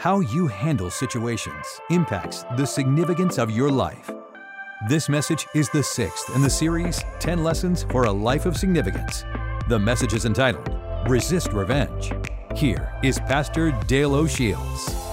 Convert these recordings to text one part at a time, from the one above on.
How you handle situations impacts the significance of your life. This message is the sixth in the series 10 Lessons for a Life of Significance. The message is entitled Resist Revenge. Here is Pastor Dale O'Shields.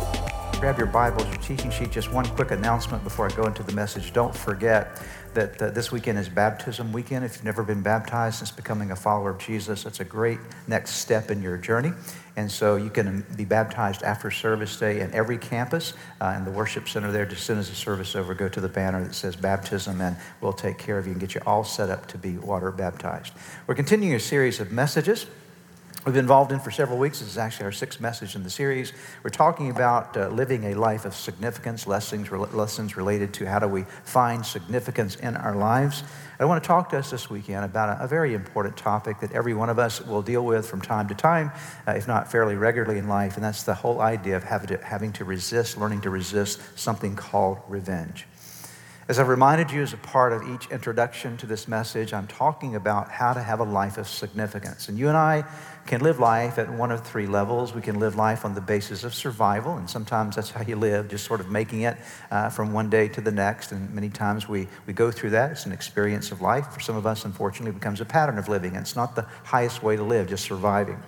Grab your Bibles, your teaching sheet. Just one quick announcement before I go into the message. Don't forget that uh, this weekend is baptism weekend. If you've never been baptized since becoming a follower of Jesus, it's a great next step in your journey. And so you can be baptized after service day in every campus uh, the worship center there. Just as soon as the service over, go to the banner that says baptism, and we'll take care of you and get you all set up to be water baptized. We're continuing a series of messages we've been involved in for several weeks. This is actually our sixth message in the series. We're talking about uh, living a life of significance, lessons, lessons related to how do we find significance in our lives. I want to talk to us this weekend about a, a, very important topic that every one of us will deal with from time to time, uh, if not fairly regularly in life, and that's the whole idea of having to, having to resist, learning to resist something called revenge. As I've reminded you as a part of each introduction to this message, I'm talking about how to have a life of significance. And you and I can live life at one of three levels. We can live life on the basis of survival, and sometimes that's how you live, just sort of making it uh, from one day to the next. And many times we, we go through that. It's an experience of life. For some of us, unfortunately, it becomes a pattern of living. And it's not the highest way to live, just surviving.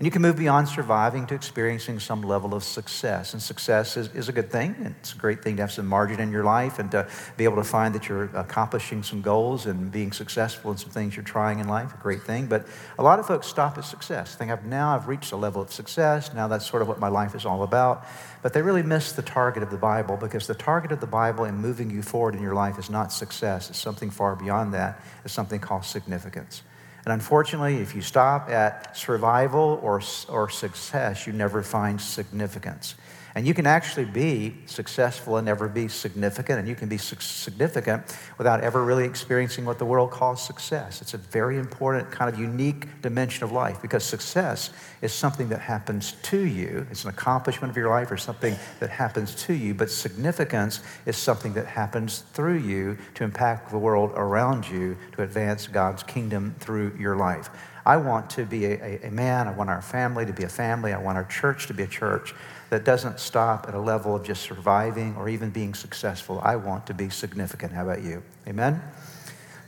And you can move beyond surviving to experiencing some level of success. And success is, is a good thing. It's a great thing to have some margin in your life and to be able to find that you're accomplishing some goals and being successful in some things you're trying in life. A great thing. But a lot of folks stop at success. Think I've now I've reached a level of success. Now that's sort of what my life is all about. But they really miss the target of the Bible because the target of the Bible in moving you forward in your life is not success. It's something far beyond that. It's something called significance. And unfortunately, if you stop at survival or, or success, you never find significance. And you can actually be successful and never be significant, and you can be significant without ever really experiencing what the world calls success. It's a very important, kind of unique dimension of life because success is something that happens to you. It's an accomplishment of your life or something that happens to you, but significance is something that happens through you to impact the world around you to advance God's kingdom through your life. I want to be a, a, man. I want our family to be a family. I want our church to be a church that doesn't stop at a level of just surviving or even being successful. I want to be significant. How about you? Amen?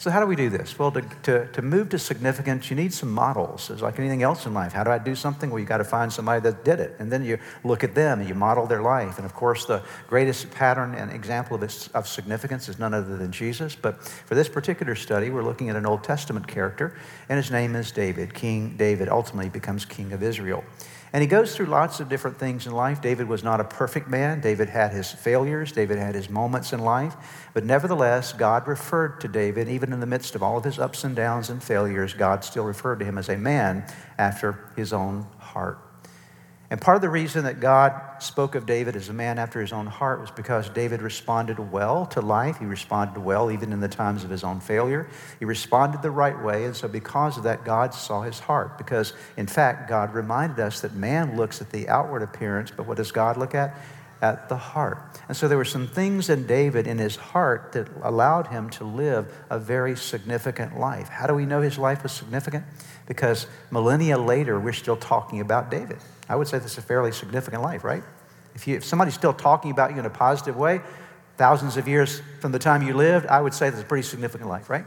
So, how do we do this? Well, to, to, to move to significance, you need some models. It's like anything else in life. How do I do something? Well, you got to find somebody that did it. And then you look at them and you model their life. And of course, the greatest pattern and example of, of significance is none other than Jesus. But for this particular study, we're looking at an Old Testament character, and his name is David. King David ultimately becomes king of Israel. And he goes through lots of different things in life. David was not a perfect man. David had his failures. David had his moments in life. But nevertheless, God referred to David, even in the midst of all of his ups and downs and failures, God still referred to him as a man after his own heart. And part of the reason that God spoke of David as a man after his own heart was because David responded well to life. He responded well even in the times of his own failure. He responded the right way. And so, because of that, God saw his heart. Because, in fact, God reminded us that man looks at the outward appearance, but what does God look at? At the heart. And so, there were some things in David in his heart that allowed him to live a very significant life. How do we know his life was significant? Because millennia later, we're still talking about David. I would say that's a fairly significant life, right? If, you, if somebody's still talking about you in a positive way, thousands of years from the time you lived, I would say that's a pretty significant life, right?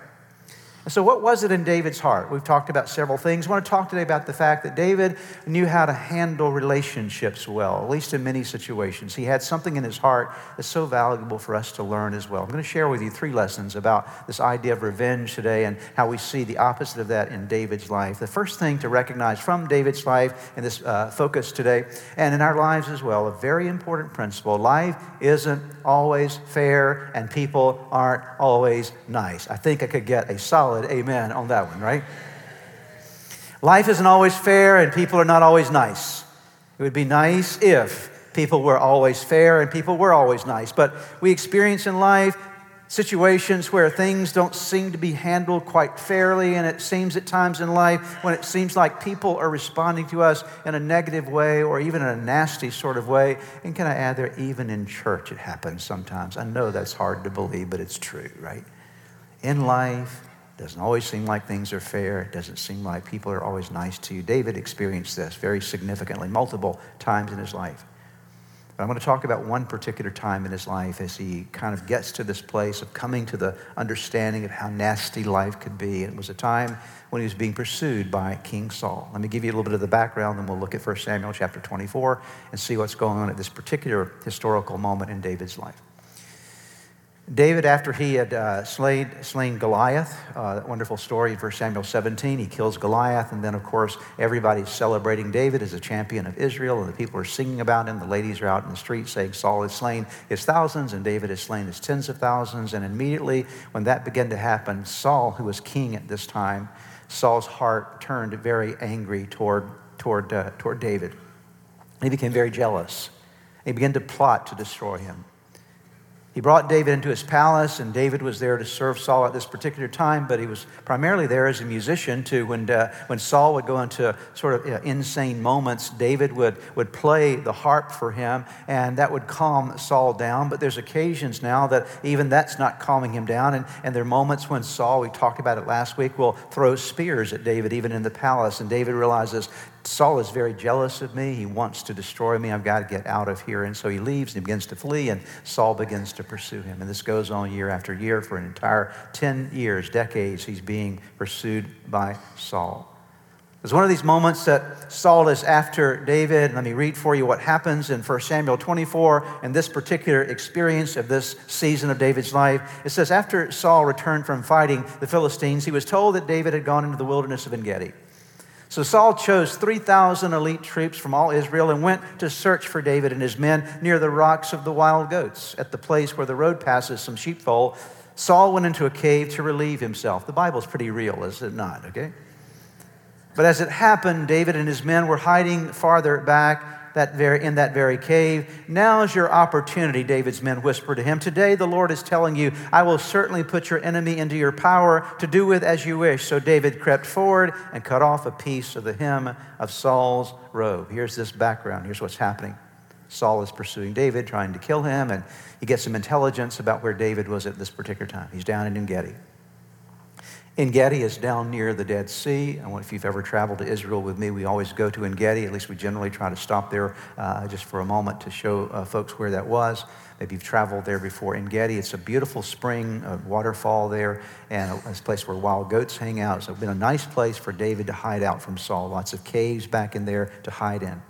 So, what was it in David's heart? We've talked about several things. I want to talk today about the fact that David knew how to handle relationships well, at least in many situations. He had something in his heart that's so valuable for us to learn as well. I'm going to share with you three lessons about this idea of revenge today and how we see the opposite of that in David's life. The first thing to recognize from David's life in this uh, focus today, and in our lives as well, a very important principle life isn't always fair, and people aren't always nice. I think I could get a solid solid amen on that one, right? Life isn't always fair and people are not always nice. It would be nice if people were always fair and people were always nice. But we experience in life situations where things don't seem to be handled quite fairly, and it seems at times in life when it seems like people are responding to us in a negative way or even in a nasty sort of way. And can I add there, even in church, it happens sometimes. I know that's hard to believe, but it's true, right? In life, doesn't always seem like things are fair. It doesn't seem like people are always nice to you. David experienced this very significantly, multiple times in his life. But I'm going to talk about one particular time in his life as he kind of gets to this place of coming to the understanding of how nasty life could be. And It was a time when he was being pursued by King Saul. Let me give you a little bit of the background, then we'll look at 1 Samuel chapter 24 and see what's going on at this particular historical moment in David's life. David, after he had uh, slain, slain Goliath, uh, that wonderful story in 1 Samuel 17, he kills Goliath, and then, of course, everybody's celebrating David as a champion of Israel, and the people are singing about him. The ladies are out in the street saying Saul has slain his thousands, and David has slain his tens of thousands. And immediately, when that began to happen, Saul, who was king at this time, Saul's heart turned very angry toward, toward, uh, toward David. He became very jealous. He began to plot to destroy him. He brought David into his palace, and David was there to serve Saul at this particular time, but he was primarily there as a musician to when, uh, when Saul would go into sort of uh, insane moments, David would, would play the harp for him, and that would calm Saul down. But there's occasions now that even that's not calming him down, and, and there are moments when Saul, we talked about it last week, will throw spears at David, even in the palace, and David realizes Saul is very jealous of me. He wants to destroy me. I've got to get out of here. And so he leaves and he begins to flee, and Saul begins to pursue him. And this goes on year after year for an entire 10 years, decades, he's being pursued by Saul. It's one of these moments that Saul is after David. Let me read for you what happens in 1 Samuel 24 in this particular experience of this season of David's life. It says, After Saul returned from fighting the Philistines, he was told that David had gone into the wilderness of En Gedi. So Saul chose 3,000 elite troops from all Israel and went to search for David and his men near the rocks of the wild goats at the place where the road passes some sheepfold. Saul went into a cave to relieve himself. The Bible's pretty real, is it not? Okay? But as it happened, David and his men were hiding farther back that very, in that very cave. Now is your opportunity, David's men whispered to him. Today the Lord is telling you, I will certainly put your enemy into your power to do with as you wish. So David crept forward and cut off a piece of the hem of Saul's robe. Here's this background. Here's what's happening. Saul is pursuing David, trying to kill him, and he gets some intelligence about where David was at this particular time. He's down in Gedi. En Gedi is down near the Dead Sea. And if you've ever traveled to Israel with me, we always go to En Gedi. At least we generally try to stop there uh, just for a moment to show uh, folks where that was. Maybe you've traveled there before. En Gedi, it's a beautiful spring, a waterfall there, and a, a place where wild goats hang out. So it's been a nice place for David to hide out from Saul. Lots of caves back in there to hide in.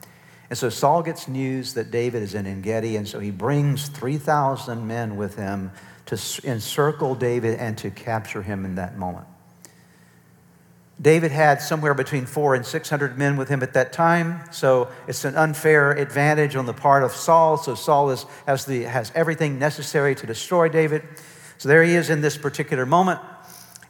And so Saul gets news that David is in En Gedi, and so he brings 3,000 men with him to encircle David and to capture him in that moment. David had somewhere between four and 600 men with him at that time, so it's an unfair advantage on the part of Saul. So Saul is, has, the, has everything necessary to destroy David. So there he is in this particular moment,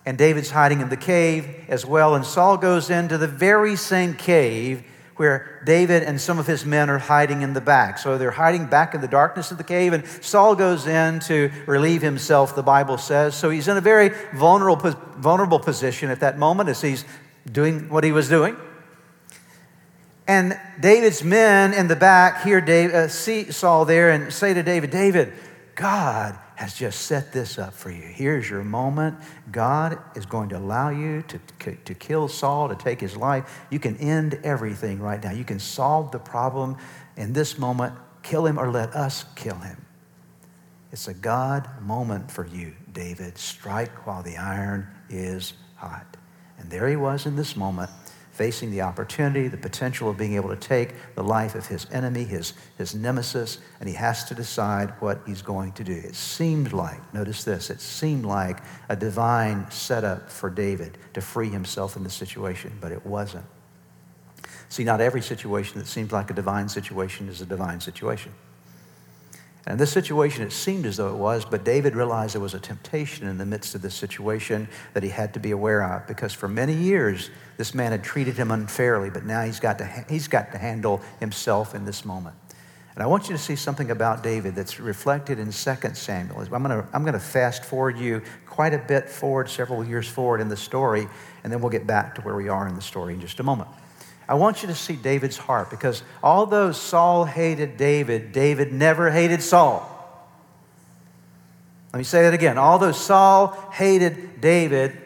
and David's hiding in the cave as well. And Saul goes into the very same cave where David and some of his men are hiding in the back. So they're hiding back in the darkness of the cave, and Saul goes in to relieve himself, the Bible says. So he's in a very vulnerable, vulnerable position at that moment as he's doing what he was doing. And David's men in the back hear Dave, uh, see Saul there and say to David, David, God has just set this up for you. Here's your moment. God is going to allow you to, to kill Saul, to take his life. You can end everything right now. You can solve the problem in this moment. Kill him or let us kill him. It's a God moment for you, David. Strike while the iron is hot. And there he was in this moment facing the opportunity, the potential of being able to take the life of his enemy, his, his nemesis, and he has to decide what he's going to do. It seemed like, notice this, it seemed like a divine setup for David to free himself in the situation, but it wasn't. See, not every situation that seems like a divine situation is a divine situation. And this situation, it seemed as though it was, but David realized there was a temptation in the midst of this situation that he had to be aware of because for many years, this man had treated him unfairly, but now he's got to, he's got to handle himself in this moment. And I want you to see something about David that's reflected in 2 Samuel. I'm going to I'm going to fast forward you quite a bit forward, several years forward in the story, and then we'll get back to where we are in the story in just a moment. I want you to see David's heart because although Saul hated David, David never hated Saul. Let me say that again. Although Saul hated David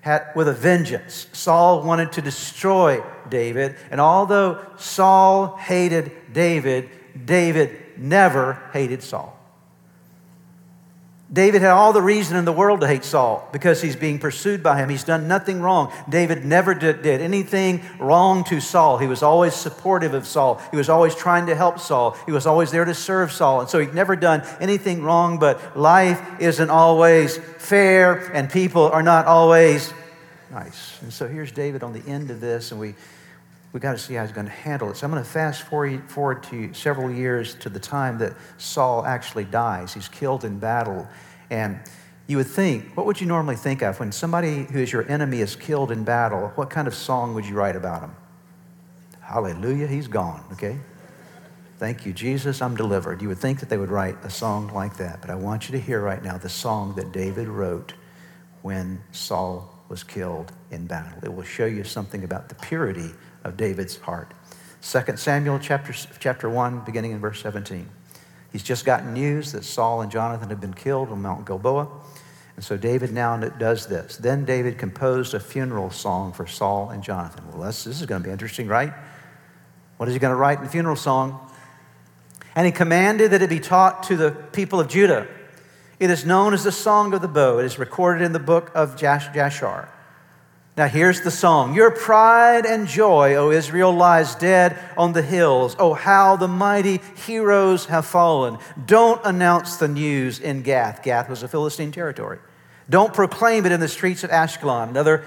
had, with a vengeance, Saul wanted to destroy David. And although Saul hated David, David never hated Saul. David had all the reason in the world to hate Saul because he's being pursued by him. He's done nothing wrong. David never did, did, anything wrong to Saul. He was always supportive of Saul. He was always trying to help Saul. He was always there to serve Saul. And so he'd never done anything wrong, but life isn't always fair and people are not always nice. And so here's David on the end of this, and we we got to see how he's going to handle it. So I'm going to fast forward to several years to the time that Saul actually dies. He's killed in battle. And you would think, what would you normally think of when somebody who is your enemy is killed in battle? What kind of song would you write about him? Hallelujah, he's gone, okay? Thank you, Jesus, I'm delivered. You would think that they would write a song like that. But I want you to hear right now the song that David wrote when Saul was killed in battle. It will show you something about the purity of David's heart. 2 Samuel chapter, chapter 1, beginning in verse 17. He's just gotten news that Saul and Jonathan had been killed on Mount Gilboa. And so David now does this. Then David composed a funeral song for Saul and Jonathan. Well, this, this is going to be interesting, right? What is he going to write in the funeral song? And he commanded that it be taught to the people of Judah. It is known as the Song of the Bow. It is recorded in the book of Jashar. Now, here's the song Your pride and joy, O Israel, lies dead on the hills. Oh, how the mighty heroes have fallen. Don't announce the news in Gath. Gath was a Philistine territory. Don't proclaim it in the streets of Ashkelon, another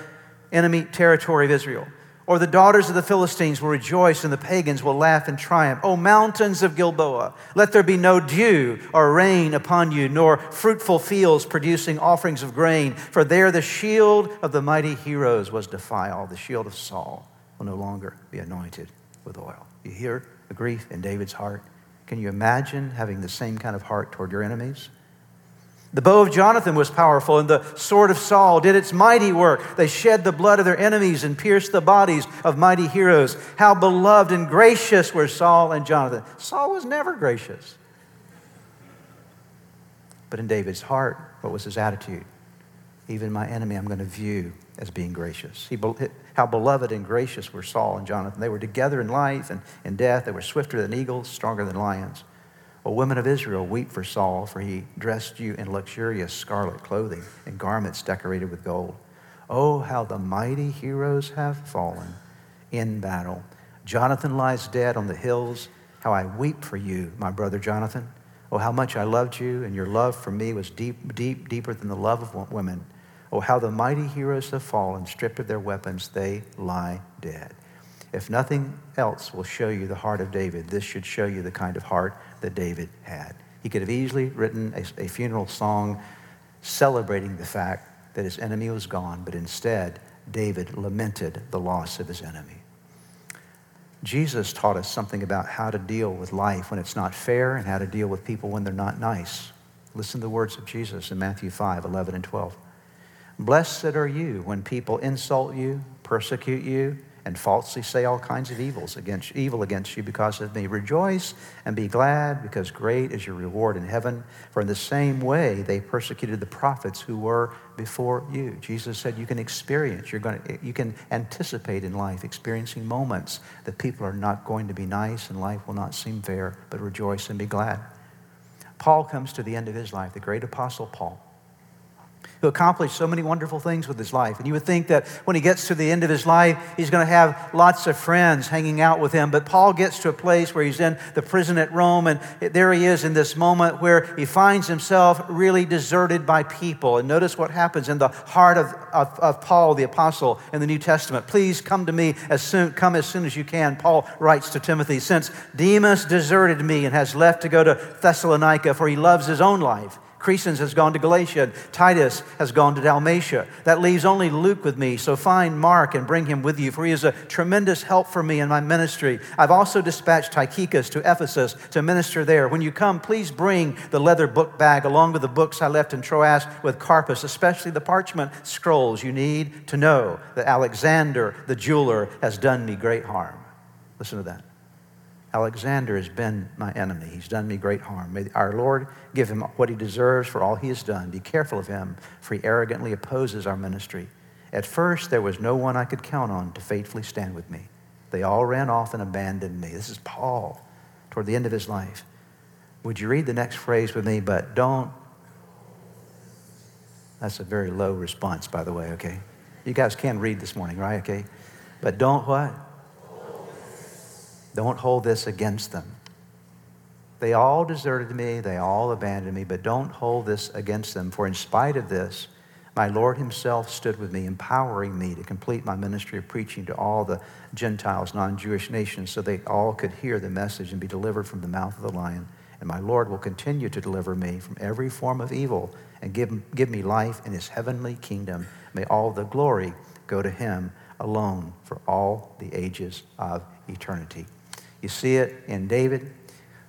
enemy territory of Israel. Or the daughters of the Philistines will rejoice and the pagans will laugh in triumph. O mountains of Gilboa, let there be no dew or rain upon you, nor fruitful fields producing offerings of grain, for there the shield of the mighty heroes was defiled. The shield of Saul will no longer be anointed with oil. You hear the grief in David's heart? Can you imagine having the same kind of heart toward your enemies? The bow of Jonathan was powerful, and the sword of Saul did its mighty work. They shed the blood of their enemies and pierced the bodies of mighty heroes. How beloved and gracious were Saul and Jonathan. Saul was never gracious. But in David's heart, what was his attitude? Even my enemy, I'm going to view as being gracious. He, how beloved and gracious were Saul and Jonathan. They were together in life and in death. They were swifter than eagles, stronger than lions. O women of Israel, weep for Saul, for he dressed you in luxurious scarlet clothing and garments decorated with gold. Oh, how the mighty heroes have fallen in battle. Jonathan lies dead on the hills. How I weep for you, my brother Jonathan. Oh, how much I loved you, and your love for me was deep, deep, deeper than the love of women. Oh, how the mighty heroes have fallen, stripped of their weapons, they lie dead. If nothing else will show you the heart of David, this should show you the kind of heart that David had. He could have easily written a, a funeral song celebrating the fact that his enemy was gone, but instead, David lamented the loss of his enemy. Jesus taught us something about how to deal with life when it's not fair and how to deal with people when they're not nice. Listen to the words of Jesus in Matthew 5 11 and 12. Blessed are you when people insult you, persecute you, and falsely say all kinds of evils against evil against you because of me. Rejoice and be glad, because great is your reward in heaven. For in the same way they persecuted the prophets who were before you. Jesus said you can experience, you're going to, you can anticipate in life experiencing moments that people are not going to be nice and life will not seem fair, but rejoice and be glad. Paul comes to the end of his life, the great apostle Paul who accomplished so many wonderful things with his life. And you would think that when he gets to the end of his life, he's going to have lots of friends hanging out with him. But Paul gets to a place where he's in the prison at Rome, and there he is in this moment where he finds himself really deserted by people. And notice what happens in the heart of, of, of Paul, the apostle, in the New Testament. Please come to me as soon, come as soon as you can. Paul writes to Timothy, since Demas deserted me and has left to go to Thessalonica, for he loves his own life Crescens has gone to Galatia. Titus has gone to Dalmatia. That leaves only Luke with me. So find Mark and bring him with you, for he is a tremendous help for me in my ministry. I've also dispatched Tychicus to Ephesus to minister there. When you come, please bring the leather book bag along with the books I left in Troas with Carpus, especially the parchment scrolls. You need to know that Alexander the jeweler has done me great harm. Listen to that. Alexander has been my enemy. He's done me great harm. May our Lord give him what he deserves for all he has done. Be careful of him, for he arrogantly opposes our ministry. At first, there was no one I could count on to faithfully stand with me. They all ran off and abandoned me. This is Paul toward the end of his life. Would you read the next phrase with me? But don't. That's a very low response, by the way, okay? You guys can read this morning, right? Okay? But don't what? Don't hold this against them. They all deserted me, they all abandoned me, but don't hold this against them. For in spite of this, my Lord Himself stood with me, empowering me to complete my ministry of preaching to all the Gentiles, non Jewish nations, so they all could hear the message and be delivered from the mouth of the lion. And my Lord will continue to deliver me from every form of evil and give, give me life in His heavenly kingdom. May all the glory go to Him alone for all the ages of eternity. You see it in David.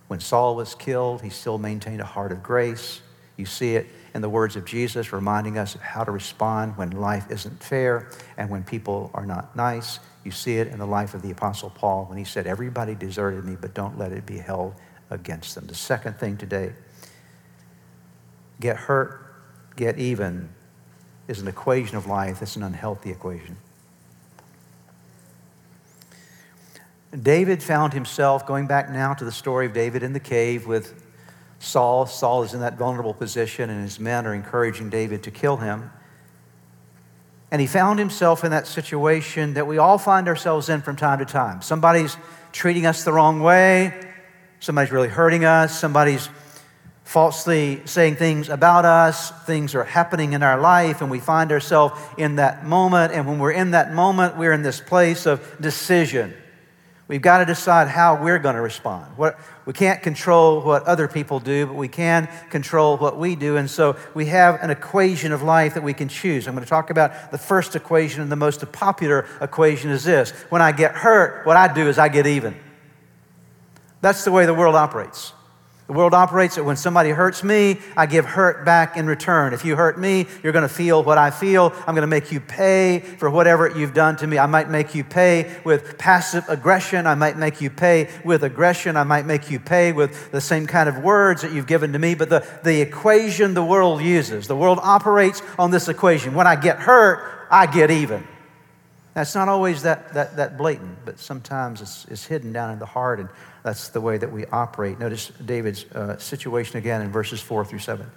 When Saul was killed, he still maintained a heart of grace. You see it in the words of Jesus, reminding us of how to respond when life isn't fair and when people are not nice. You see it in the life of the Apostle Paul when he said, Everybody deserted me, but don't let it be held against them. The second thing today get hurt, get even is an equation of life that's an unhealthy equation. David found himself going back now to the story of David in the cave with Saul. Saul is in that vulnerable position, and his men are encouraging David to kill him. And he found himself in that situation that we all find ourselves in from time to time. Somebody's treating us the wrong way, somebody's really hurting us, somebody's falsely saying things about us, things are happening in our life, and we find ourselves in that moment. And when we're in that moment, we're in this place of decision. We've got to decide how we're going to respond. What, we can't control what other people do, but we can control what we do. And so we have an equation of life that we can choose. I'm going to talk about the first equation, and the most popular equation is this When I get hurt, what I do is I get even. That's the way the world operates. The world operates that when somebody hurts me, I give hurt back in return. If you hurt me, you're going to feel what I feel. I'm going to make you pay for whatever you've done to me. I might make you pay with passive aggression. I might make you pay with aggression. I might make you pay with the same kind of words that you've given to me. But the, the equation the world uses, the world operates on this equation. When I get hurt, I get even. That's not always that, that, that blatant, but sometimes it's, it's hidden down in the heart and that's the way that we operate. Notice David's uh, situation again in verses 4 through 7.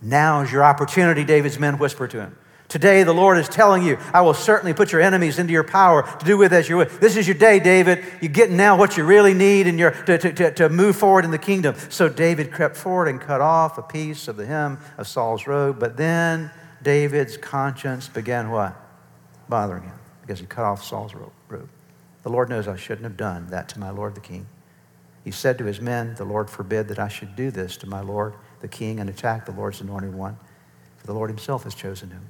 Now is your opportunity, David's men whisper to him. Today, the Lord is telling you, I will certainly put your enemies into your power to do with as you will. This is your day, David. You're getting now what you really need and you're, to, to, to move forward in the kingdom. So David crept forward and cut off a piece of the hem of Saul's robe. But then David's conscience began what? Bothering him because he cut off Saul's robe. The Lord knows I shouldn't have done that to my Lord the king. He said to his men, The Lord forbid that I should do this to my Lord the king and attack the Lord's anointed one, for the Lord himself has chosen him.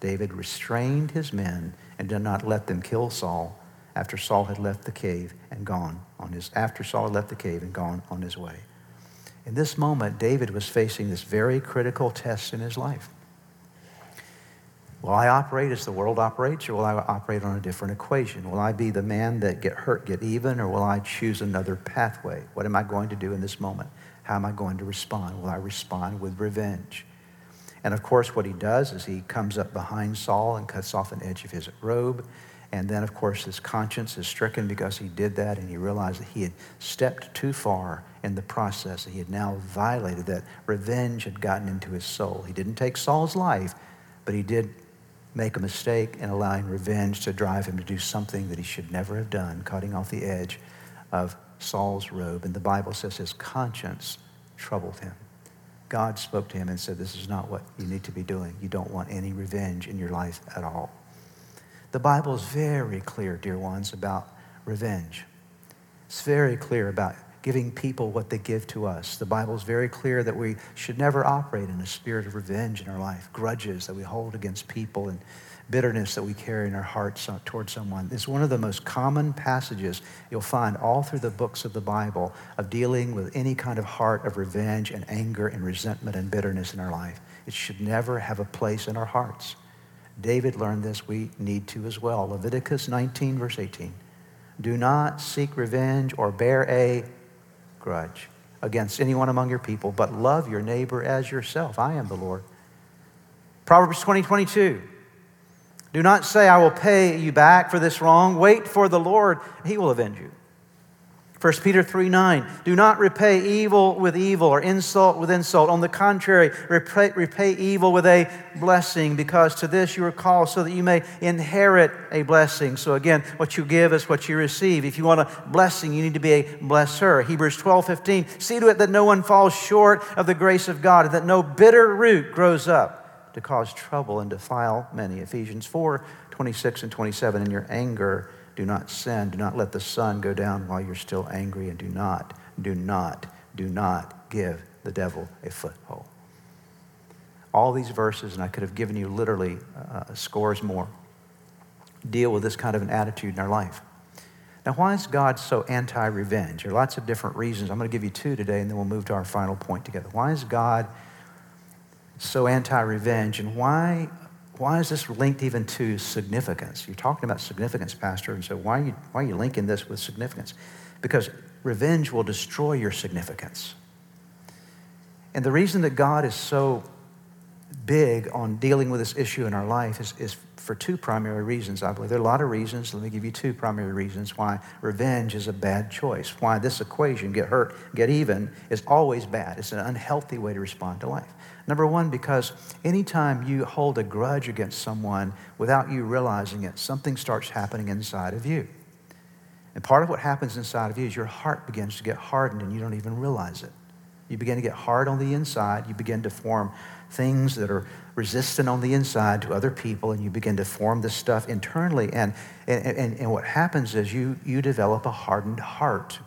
David restrained his men and did not let them kill Saul after Saul had left the cave and gone on his after Saul had left the cave and gone on his way. In this moment, David was facing this very critical test in his life. Will I operate as the world operates, or will I operate on a different equation? Will I be the man that get hurt, get even, or will I choose another pathway? What am I going to do in this moment? How am I going to respond? Will I respond with revenge? And of course, what he does is he comes up behind Saul and cuts off an edge of his robe. And then, of course, his conscience is stricken because he did that and he realized that he had stepped too far in the process. He had now violated that. Revenge had gotten into his soul. He didn't take Saul's life, but he did make a mistake in allowing revenge to drive him to do something that he should never have done, cutting off the edge of Saul's robe. And the Bible says his conscience troubled him. God spoke to him and said, This is not what you need to be doing. You don't want any revenge in your life at all. The Bible is very clear, dear ones, about revenge. It's very clear about giving people what they give to us. The Bible is very clear that we should never operate in a spirit of revenge in our life, grudges that we hold against people, and bitterness that we carry in our hearts towards someone. It's one of the most common passages you'll find all through the books of the Bible of dealing with any kind of heart of revenge and anger and resentment and bitterness in our life. It should never have a place in our hearts. David learned this. We need to as well. Leviticus 19, verse 18. Do not seek revenge or bear a grudge against anyone among your people, but love your neighbor as yourself. I am the Lord. Proverbs 20, 22. Do not say, I will pay you back for this wrong. Wait for the Lord, he will avenge you. 1 Peter 3 9, do not repay evil with evil or insult with insult. On the contrary, repay, repay, evil with a blessing, because to this you are called so that you may inherit a blessing. So again, what you give is what you receive. If you want a blessing, you need to be a blesser. Hebrews 12 15, see to it that no one falls short of the grace of God, and that no bitter root grows up to cause trouble and defile many. Ephesians 4 26 and 27, in your anger, do not sin. Do not let the sun go down while you're still angry. And do not, do not, do not give the devil a foothold. All these verses, and I could have given you literally uh, scores more, deal with this kind of an attitude in our life. Now, why is God so anti revenge? There are lots of different reasons. I'm going to give you two today, and then we'll move to our final point together. Why is God so anti revenge, and why why is this linked even to significance? You're talking about significance, Pastor, and so why are you, why are you linking this with significance? Because revenge will destroy your significance. And the reason that God is so big on dealing with this issue in our life is, is for two primary reasons, I believe. There are a lot of reasons. Let me give you two primary reasons why revenge is a bad choice, why this equation, get hurt, get even, is always bad. It's an unhealthy way to respond to life. Number one, because anytime you hold a grudge against someone without you realizing it, something starts happening inside of you. And part of what happens inside of you is your heart begins to get hardened and you don't even realize it. You begin to get hard on the inside. You begin to form things that are resistant on the inside to other people, and you begin to form this stuff internally. And, and, and, and what happens is you, you develop a hardened heart.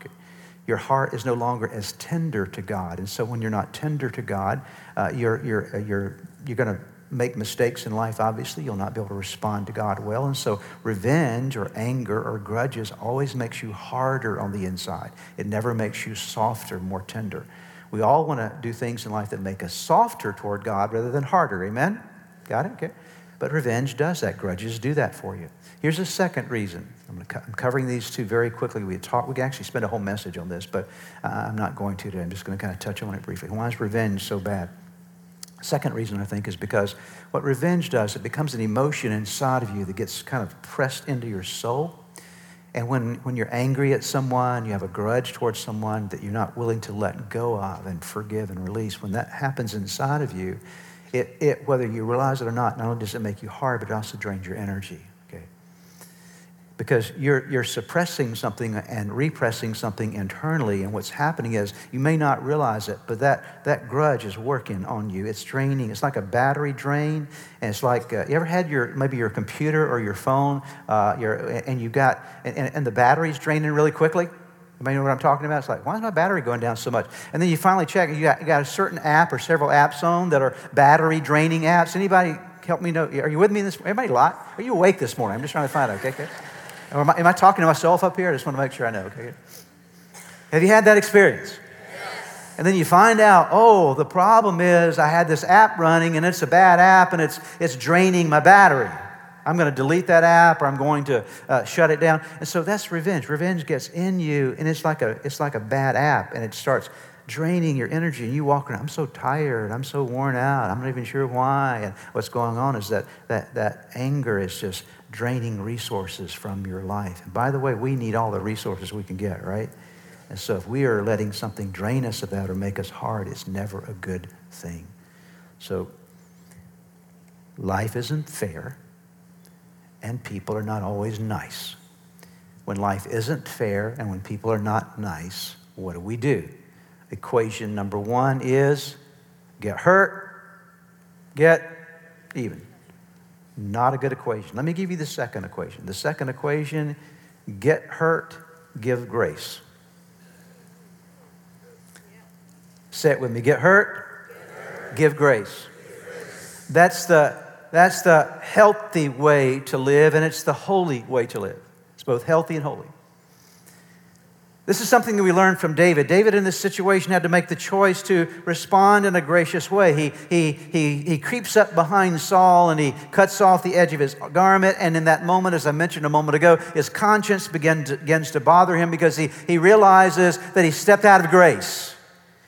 Your heart is no longer as tender to God. And so when you're not tender to God, uh, you're, you're, uh, you're, you're going to make mistakes in life, obviously. You'll not be able to respond to God well. And so, revenge or anger or grudges always makes you harder on the inside. It never makes you softer, more tender. We all want to do things in life that make us softer toward God rather than harder. Amen? Got it? Okay. But revenge does that. Grudges do that for you. Here's a second reason. I'm, co- I'm covering these two very quickly. We talk, we actually spend a whole message on this, but uh, I'm not going to today. I'm just going to kind of touch on it briefly. Why is revenge so bad? Second reason I think is because what revenge does, it becomes an emotion inside of you that gets kind of pressed into your soul. And when, when you're angry at someone, you have a grudge towards someone that you're not willing to let go of and forgive and release, when that happens inside of you, it, it, whether you realize it or not, not only does it make you hard, but it also drains your energy because you're, you're suppressing something and repressing something internally. And what's happening is you may not realize it, but that, that grudge is working on you. It's draining. It's like a battery drain. And it's like, uh, you ever had your, maybe your computer or your phone, uh, your, and you got, and, and the battery's draining really quickly? Anybody know what I'm talking about? It's like, why is my battery going down so much? And then you finally check, you got, you got a certain app or several apps on that are battery draining apps. Anybody help me know? Are you with me this? Everybody lot? Are you awake this morning? I'm just trying to find out, okay? okay. Am I, am I talking to myself up here? I just want to make sure I know. Okay. Have you had that experience? Yes. And then you find out, oh, the problem is I had this app running and it's a bad app and it's, it's draining my battery. I'm going to delete that app or I'm going to uh, shut it down. And so that's revenge. Revenge gets in you and it's like a, it's like a bad app and it starts draining your energy and you walk around, I'm so tired, I'm so worn out, I'm not even sure why. And what's going on is that that, that anger is just draining resources from your life. And by the way, we need all the resources we can get, right? And so if we are letting something drain us of that or make us hard, it's never a good thing. So life isn't fair, and people are not always nice. When life isn't fair and when people are not nice, what do we do? Equation number one is get hurt, get even. Not a good equation. Let me give you the second equation. The second equation get hurt, give grace. Say it with me get hurt, give grace. That's the, that's the healthy way to live, and it's the holy way to live. It's both healthy and holy. This is something that we learned from David. David, in this situation, had to make the choice to respond in a gracious way. He, he, he, he creeps up behind Saul and he cuts off the edge of his garment. And in that moment, as I mentioned a moment ago, his conscience begins to, begins to bother him because he, he realizes that he stepped out of grace.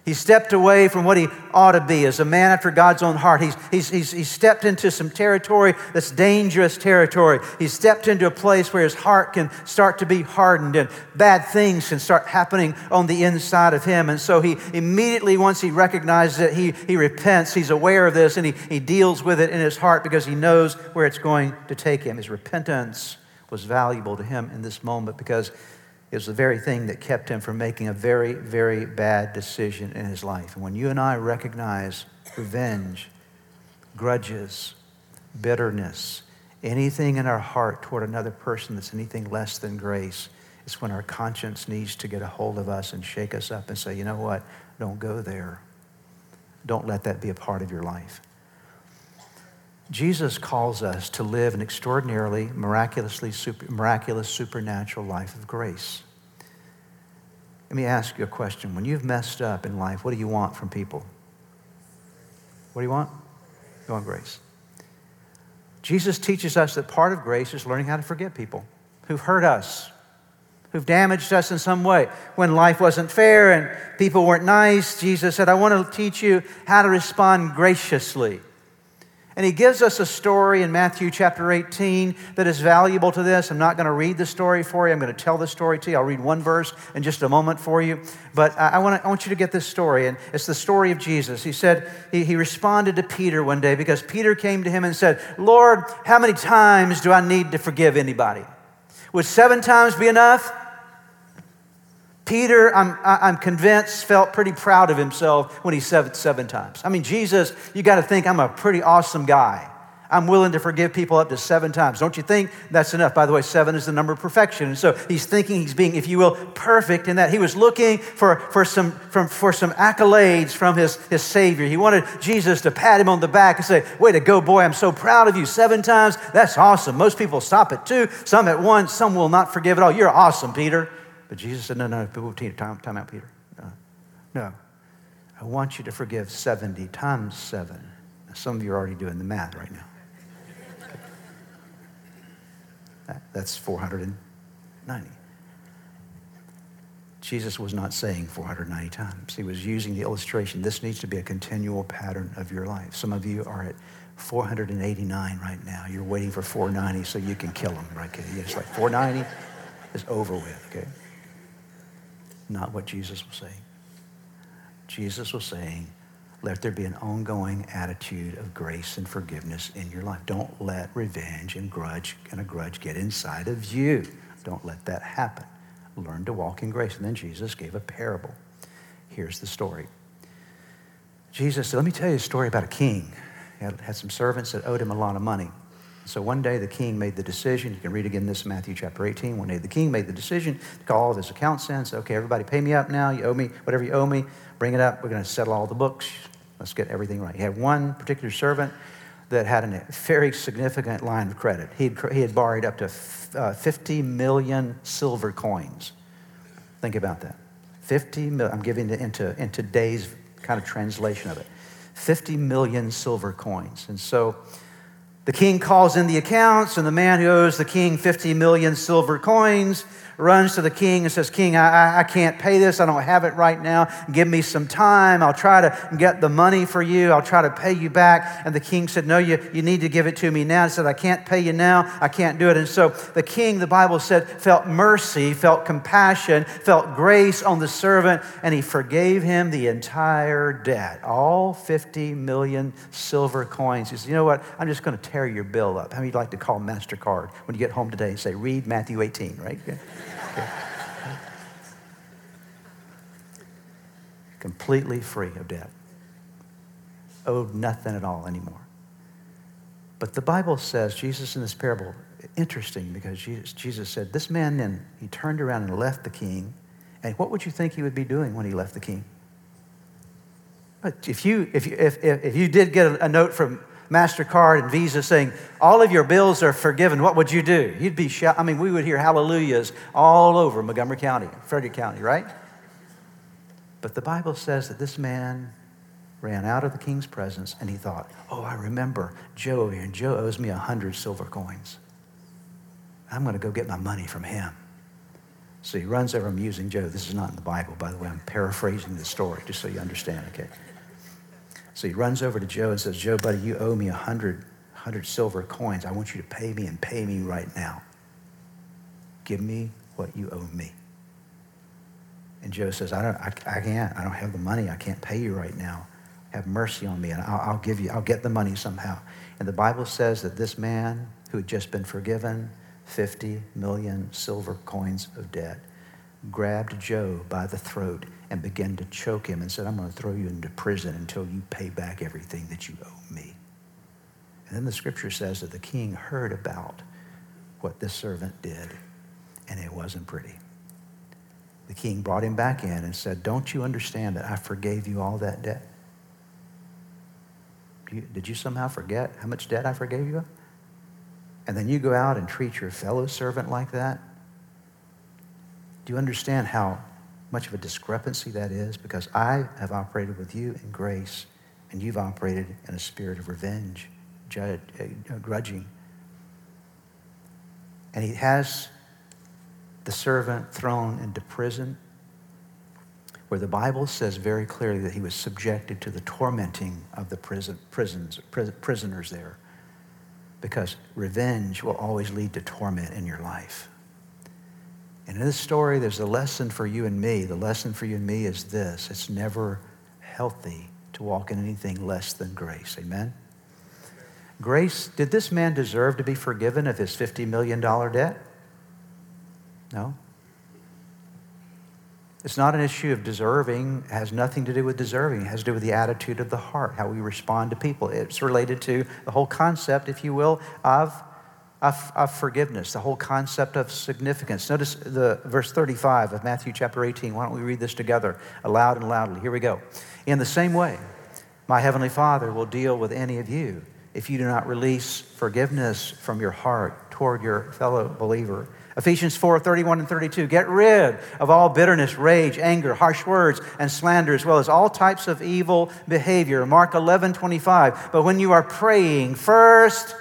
He stepped away from what he ought to be as a man after God's own heart. He's, he's, he's, he's stepped into some territory that's dangerous territory. He's stepped into a place where his heart can start to be hardened and bad things can start happening on the inside of him. And so he immediately, once he recognizes it, he, he repents. He's aware of this and he, he deals with it in his heart because he knows where it's going to take him. His repentance was valuable to him in this moment because was the very thing that kept him from making a very, very bad decision in his life. And when you and I recognize revenge, grudges, bitterness, anything in our heart toward another person that's anything less than grace, it's when our conscience needs to get a hold of us and shake us up and say, you know what? Don't go there. Don't let that be a part of your life. Jesus calls us to live an extraordinarily, miraculously, super, miraculous, supernatural life of grace. Let me ask you a question. When you've messed up in life, what do you want from people? What do you want? You want grace. Jesus teaches us that part of grace is learning how to forget people who've hurt us, who've damaged us in some way. When life wasn't fair and people weren't nice, Jesus said, I want to teach you how to respond graciously. And he gives us a story in Matthew chapter 18 that is valuable to this. I'm not going to read the story for you. I'm going to tell the story to you. I'll read one verse in just a moment for you. But I, want, to, I want you to get this story. And it's the story of Jesus. He said, he, he responded to Peter one day because Peter came to him and said, Lord, how many times do I need to forgive anybody? Would seven times be enough? Peter, I'm, I'm convinced, felt pretty proud of himself when he said it seven times. I mean, Jesus, you got to think I'm a pretty awesome guy. I'm willing to forgive people up to seven times. Don't you think that's enough? By the way, seven is the number of perfection. And so he's thinking he's being, if you will, perfect in that. He was looking for, for, some, from, for some accolades from his, his Savior. He wanted Jesus to pat him on the back and say, Way to go, boy, I'm so proud of you. Seven times, that's awesome. Most people stop at two, some at one, some will not forgive at all. You're awesome, Peter. But Jesus said, No, no, time, time out, Peter. No, no. I want you to forgive 70 times 7. Now, some of you are already doing the math right now. That, that's 490. Jesus was not saying 490 times. He was using the illustration. This needs to be a continual pattern of your life. Some of you are at 489 right now. You're waiting for 490 so you can kill them, right? It's like 490 is over with, okay? Not what Jesus was saying. Jesus was saying, let there be an ongoing attitude of grace and forgiveness in your life. Don't let revenge and grudge and a grudge get inside of you. Don't let that happen. Learn to walk in grace. And then Jesus gave a parable. Here's the story. Jesus said, Let me tell you a story about a king. He had, had some servants that owed him a lot of money. So one day the king made the decision. You can read again this in Matthew chapter 18. One day the king made the decision to call all of his accounts in. Say, okay, everybody pay me up now. You owe me whatever you owe me. Bring it up. We're going to settle all the books. Let's get everything right. He had one particular servant that had a very significant line of credit. He had, he had borrowed up to uh, 50 million silver coins. Think about that. 50 million. I'm giving it into, in today's kind of translation of it. 50 million silver coins. And so the king calls in the accounts, and the man who owes the king 50 million silver coins runs to the king and says, King, I, I can't pay this. I don't have it right now. Give me some time. I'll try to get the money for you. I'll try to pay you back. And the king said, No, you, you need to give it to me now. He said, I can't pay you now. I can't do it. And so the king, the Bible said, felt mercy, felt compassion, felt grace on the servant, and he forgave him the entire debt, all 50 million silver coins. He said, You know what? I'm just going to tear your bill up. How many like to call MasterCard when you get home today and say, Read Matthew 18, right? Completely free of debt. Owed nothing at all anymore. But the Bible says, Jesus in this parable, interesting because Jesus, Jesus said, This man then, he turned around and left the king. And what would you think he would be doing when he left the king? But if you, if you, if, if you did get a, a note from MasterCard and Visa saying, All of your bills are forgiven, what would you do? You'd be shout. I mean, we would hear hallelujahs all over Montgomery County, Frederick County, right? But the Bible says that this man ran out of the king's presence and he thought, Oh, I remember Joe here, and Joe owes me a hundred silver coins. I'm going to go get my money from him. So he runs over, I'm using Joe. This is not in the Bible, by the way. I'm paraphrasing the story just so you understand, okay? So he runs over to Joe and says, Joe, buddy, you owe me a hundred, hundred silver coins. I want you to pay me and pay me right now. Give me what you owe me. And Joe says, I, don't, I, I can't. I don't have the money. I can't pay you right now. Have mercy on me, and I'll, I'll give you, I'll get the money somehow. And the Bible says that this man who had just been forgiven 50 million silver coins of debt grabbed Joe by the throat and began to choke him and said, I'm going to throw you into prison until you pay back everything that you owe me. And then the scripture says that the king heard about what this servant did, and it wasn't pretty. The king brought him back in and said, Don't you understand that I forgave you all that debt? Did you somehow forget how much debt I forgave you? And then you go out and treat your fellow servant like that? Do you understand how much of a discrepancy that is? Because I have operated with you in grace, and you've operated in a spirit of revenge, judge, uh, grudging. And he has the servant thrown into prison, where the Bible says very clearly that he was subjected to the tormenting of the prison, prisons, prisoners there. Because revenge will always lead to torment in your life. And in this story, there's a lesson for you and me. The lesson for you and me is this it's never healthy to walk in anything less than grace. Amen? Grace, did this man deserve to be forgiven of his $50 million debt? No. It's not an issue of deserving. It has nothing to do with deserving. It has to do with the attitude of the heart, how we respond to people. It's related to the whole concept, if you will, of of, of, forgiveness, the whole concept of significance. Notice the verse 35 of Matthew chapter 18. Why don't we read this together aloud and loudly? Here we go. In the same way, my heavenly Father will deal with any of you if you do not release forgiveness from your heart toward your fellow believer. Ephesians 4 31 and 32. Get rid of all bitterness, rage, anger, harsh words, and slander, as well as all types of evil behavior. Mark 11 25. But when you are praying, first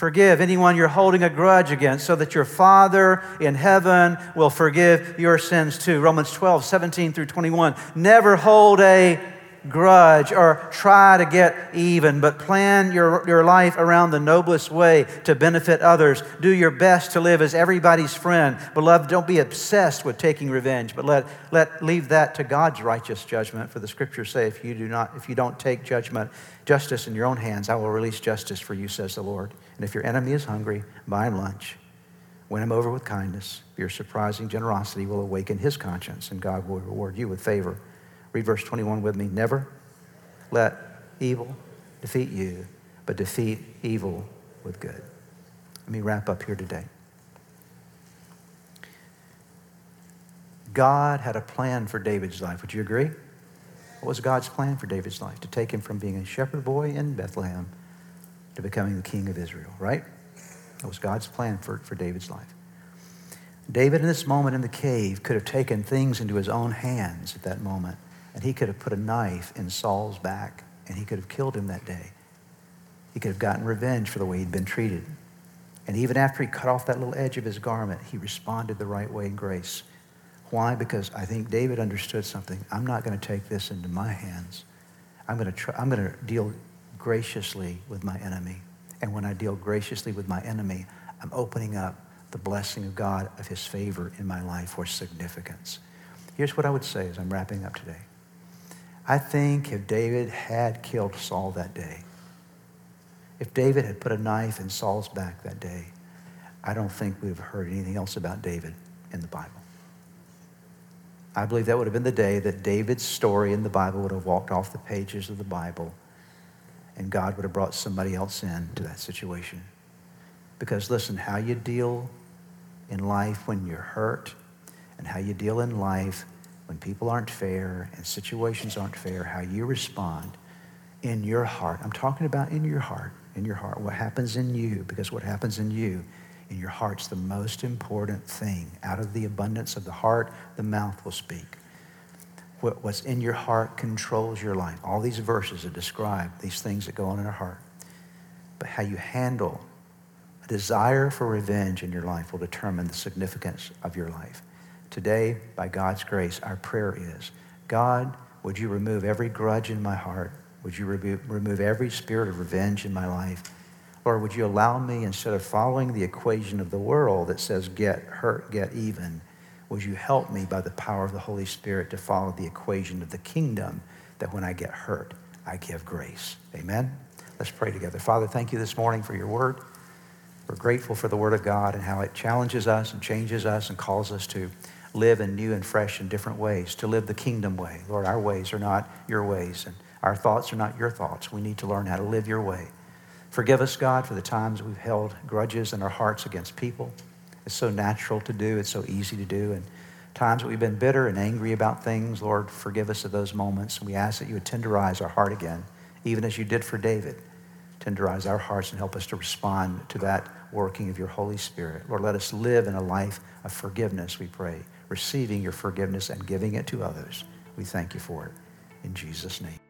Forgive anyone you're holding a grudge against so that your Father in heaven will forgive your sins too. Romans 12, 17 through 21. Never hold a grudge or try to get even, but plan your, your life around the noblest way to benefit others. Do your best to live as everybody's friend. Beloved, don't be obsessed with taking revenge, but let, let leave that to God's righteous judgment. For the scriptures say, if you do not, if you don't take judgment, justice in your own hands, I will release justice for you, says the Lord. And if your enemy is hungry, buy him lunch. Win him over with kindness. Your surprising generosity will awaken his conscience, and God will reward you with favor. Read verse 21 with me. Never let evil defeat you, but defeat evil with good. Let me wrap up here today. God had a plan for David's life. Would you agree? What was God's plan for David's life? To take him from being a shepherd boy in Bethlehem to becoming the king of Israel, right? That was God's plan for, for David's life. David, in this moment in the cave, could have taken things into his own hands at that moment and he could have put a knife in Saul's back and he could have killed him that day. He could have gotten revenge for the way he'd been treated. And even after he cut off that little edge of his garment, he responded the right way in grace. Why? Because I think David understood something. I'm not going to take this into my hands. I'm going to, try, I'm going to deal graciously with my enemy. And when I deal graciously with my enemy, I'm opening up the blessing of God, of his favor in my life for significance. Here's what I would say as I'm wrapping up today. I think if David had killed Saul that day, if David had put a knife in Saul's back that day, I don't think we would have heard anything else about David in the Bible. I believe that would have been the day that David's story in the Bible would have walked off the pages of the Bible and God would have brought somebody else in to that situation. Because listen, how you deal in life when you're hurt and how you deal in life when people aren't fair and situations aren't fair, how you respond in your heart. I'm talking about in your heart, in your heart, what happens in you, because what happens in you, in your heart's the most important thing. Out of the abundance of the heart, the mouth will speak. What's in your heart controls your life. All these verses that describe these things that go on in our heart. But how you handle a desire for revenge in your life will determine the significance of your life. Today, by God's grace, our prayer is God, would you remove every grudge in my heart? Would you remove every spirit of revenge in my life? Lord, would you allow me, instead of following the equation of the world that says get hurt, get even, would you help me by the power of the Holy Spirit to follow the equation of the kingdom that when I get hurt, I give grace? Amen? Let's pray together. Father, thank you this morning for your word. We're grateful for the word of God and how it challenges us and changes us and calls us to live in new and fresh and different ways, to live the kingdom way. Lord, our ways are not your ways, and our thoughts are not your thoughts. We need to learn how to live your way. Forgive us, God, for the times we've held grudges in our hearts against people. It's so natural to do, it's so easy to do. And times that we've been bitter and angry about things, Lord, forgive us of those moments. We ask that you would tenderize our heart again, even as you did for David. Tenderize our hearts and help us to respond to that working of your Holy Spirit. Lord, let us live in a life of forgiveness, we pray, receiving your forgiveness and giving it to others. We thank you for it. In Jesus' name.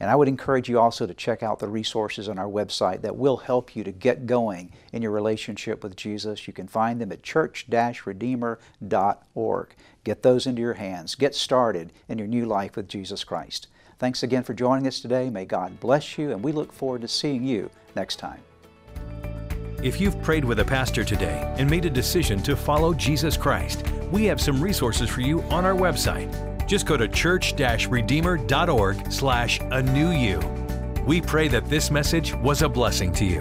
And I would encourage you also to check out the resources on our website that will help you to get going in your relationship with Jesus. You can find them at church-redeemer.org. Get those into your hands. Get started in your new life with Jesus Christ. Thanks again for joining us today. May God bless you, and we look forward to seeing you next time. If you've prayed with a pastor today and made a decision to follow Jesus Christ, we have some resources for you on our website just go to church-redeemer.org slash a new you. We pray that this message was a blessing to you.